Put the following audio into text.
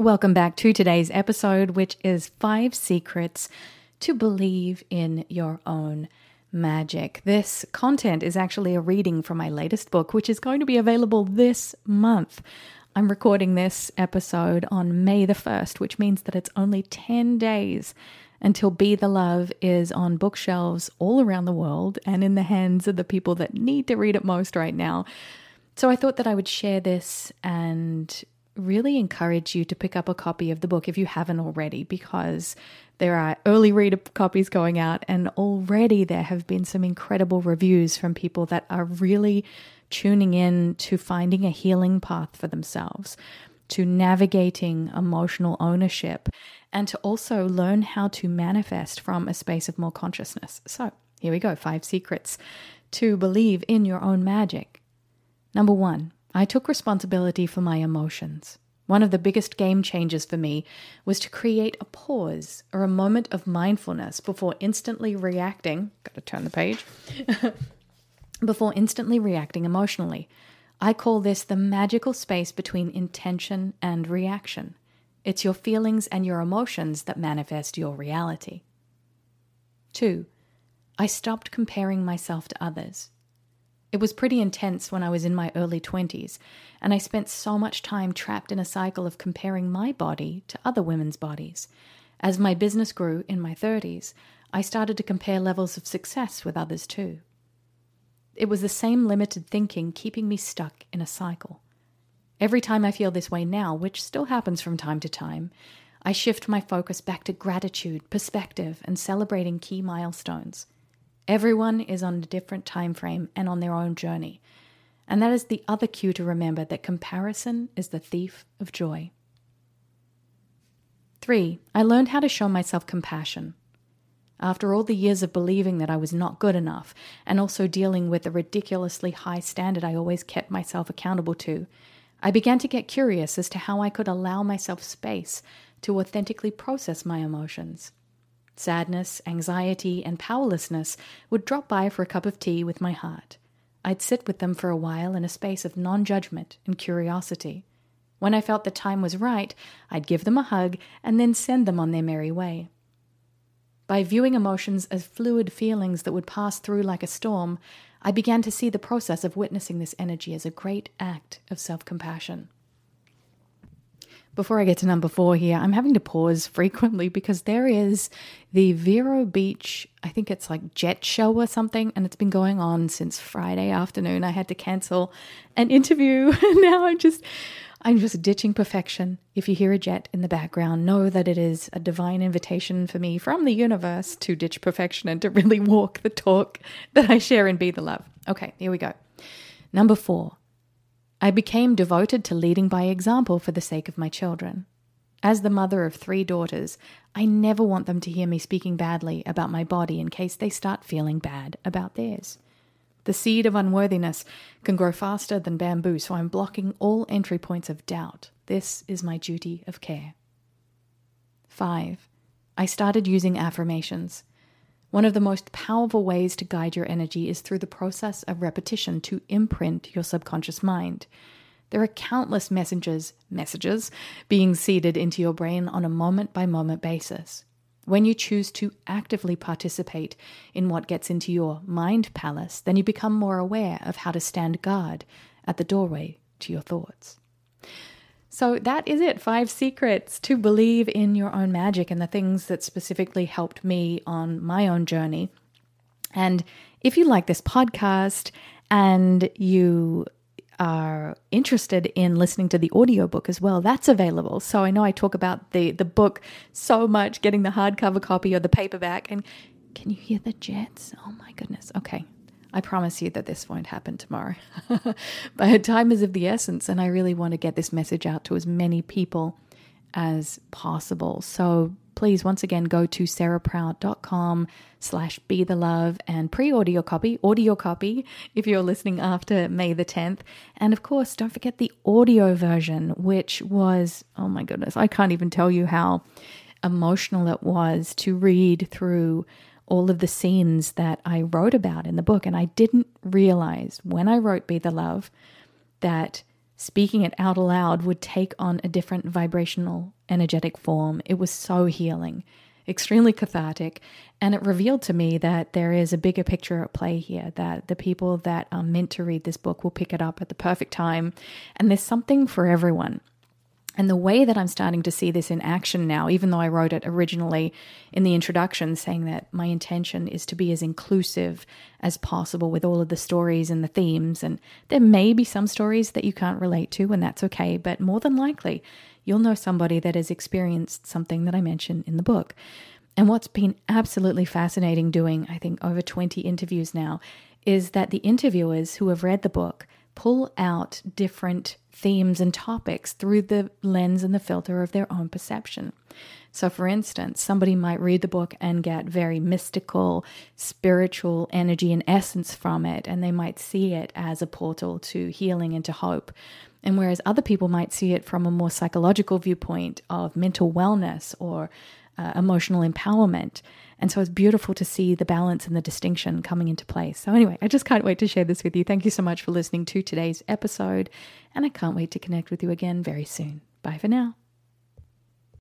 Welcome back to today's episode, which is Five Secrets to Believe in Your Own Magic. This content is actually a reading from my latest book, which is going to be available this month. I'm recording this episode on May the 1st, which means that it's only 10 days until Be the Love is on bookshelves all around the world and in the hands of the people that need to read it most right now. So I thought that I would share this and really encourage you to pick up a copy of the book if you haven't already, because there are early reader copies going out, and already there have been some incredible reviews from people that are really tuning in to finding a healing path for themselves, to navigating emotional ownership, and to also learn how to manifest from a space of more consciousness. So, here we go five secrets to believe in your own magic. Number one, I took responsibility for my emotions. One of the biggest game changers for me was to create a pause or a moment of mindfulness before instantly reacting. Got to turn the page. before instantly reacting emotionally. I call this the magical space between intention and reaction. It's your feelings and your emotions that manifest your reality. 2. I stopped comparing myself to others. It was pretty intense when I was in my early 20s, and I spent so much time trapped in a cycle of comparing my body to other women's bodies. As my business grew in my 30s, I started to compare levels of success with others too. It was the same limited thinking keeping me stuck in a cycle. Every time I feel this way now, which still happens from time to time, I shift my focus back to gratitude, perspective, and celebrating key milestones. Everyone is on a different time frame and on their own journey. And that is the other cue to remember that comparison is the thief of joy. Three, I learned how to show myself compassion. After all the years of believing that I was not good enough, and also dealing with the ridiculously high standard I always kept myself accountable to, I began to get curious as to how I could allow myself space to authentically process my emotions. Sadness, anxiety, and powerlessness would drop by for a cup of tea with my heart. I'd sit with them for a while in a space of non judgment and curiosity. When I felt the time was right, I'd give them a hug and then send them on their merry way. By viewing emotions as fluid feelings that would pass through like a storm, I began to see the process of witnessing this energy as a great act of self compassion before I get to number four here, I'm having to pause frequently because there is the Vero Beach, I think it's like jet show or something, and it's been going on since Friday afternoon. I had to cancel an interview. now I'm just I'm just ditching perfection. If you hear a jet in the background, know that it is a divine invitation for me from the universe to ditch perfection and to really walk the talk that I share and be the love. Okay, here we go. Number four, I became devoted to leading by example for the sake of my children. As the mother of three daughters, I never want them to hear me speaking badly about my body in case they start feeling bad about theirs. The seed of unworthiness can grow faster than bamboo, so I'm blocking all entry points of doubt. This is my duty of care. 5. I started using affirmations. One of the most powerful ways to guide your energy is through the process of repetition to imprint your subconscious mind. There are countless messages, messages being seeded into your brain on a moment by moment basis. When you choose to actively participate in what gets into your mind palace, then you become more aware of how to stand guard at the doorway to your thoughts. So that is it. Five secrets to believe in your own magic and the things that specifically helped me on my own journey. And if you like this podcast and you are interested in listening to the audiobook as well, that's available. So I know I talk about the the book so much, getting the hardcover copy or the paperback and can you hear the jets? Oh my goodness. Okay, I promise you that this won't happen tomorrow. but time is of the essence, and I really want to get this message out to as many people as possible. So please, once again, go to sarahprout.com slash be the love and pre-order your copy, order your copy if you're listening after May the 10th. And of course, don't forget the audio version, which was, oh my goodness, I can't even tell you how emotional it was to read through all of the scenes that I wrote about in the book. And I didn't realize when I wrote Be the Love that speaking it out aloud would take on a different vibrational, energetic form. It was so healing, extremely cathartic, and it revealed to me that there is a bigger picture at play here, that the people that are meant to read this book will pick it up at the perfect time, and there's something for everyone. And the way that I'm starting to see this in action now, even though I wrote it originally in the introduction saying that my intention is to be as inclusive as possible with all of the stories and the themes, and there may be some stories that you can't relate to, and that's okay, but more than likely, you'll know somebody that has experienced something that I mention in the book. And what's been absolutely fascinating doing, I think, over 20 interviews now, is that the interviewers who have read the book pull out different themes and topics through the lens and the filter of their own perception. So, for instance, somebody might read the book and get very mystical, spiritual energy and essence from it, and they might see it as a portal to healing and to hope. And whereas other people might see it from a more psychological viewpoint of mental wellness or uh, emotional empowerment. And so it's beautiful to see the balance and the distinction coming into place. So, anyway, I just can't wait to share this with you. Thank you so much for listening to today's episode, and I can't wait to connect with you again very soon. Bye for now.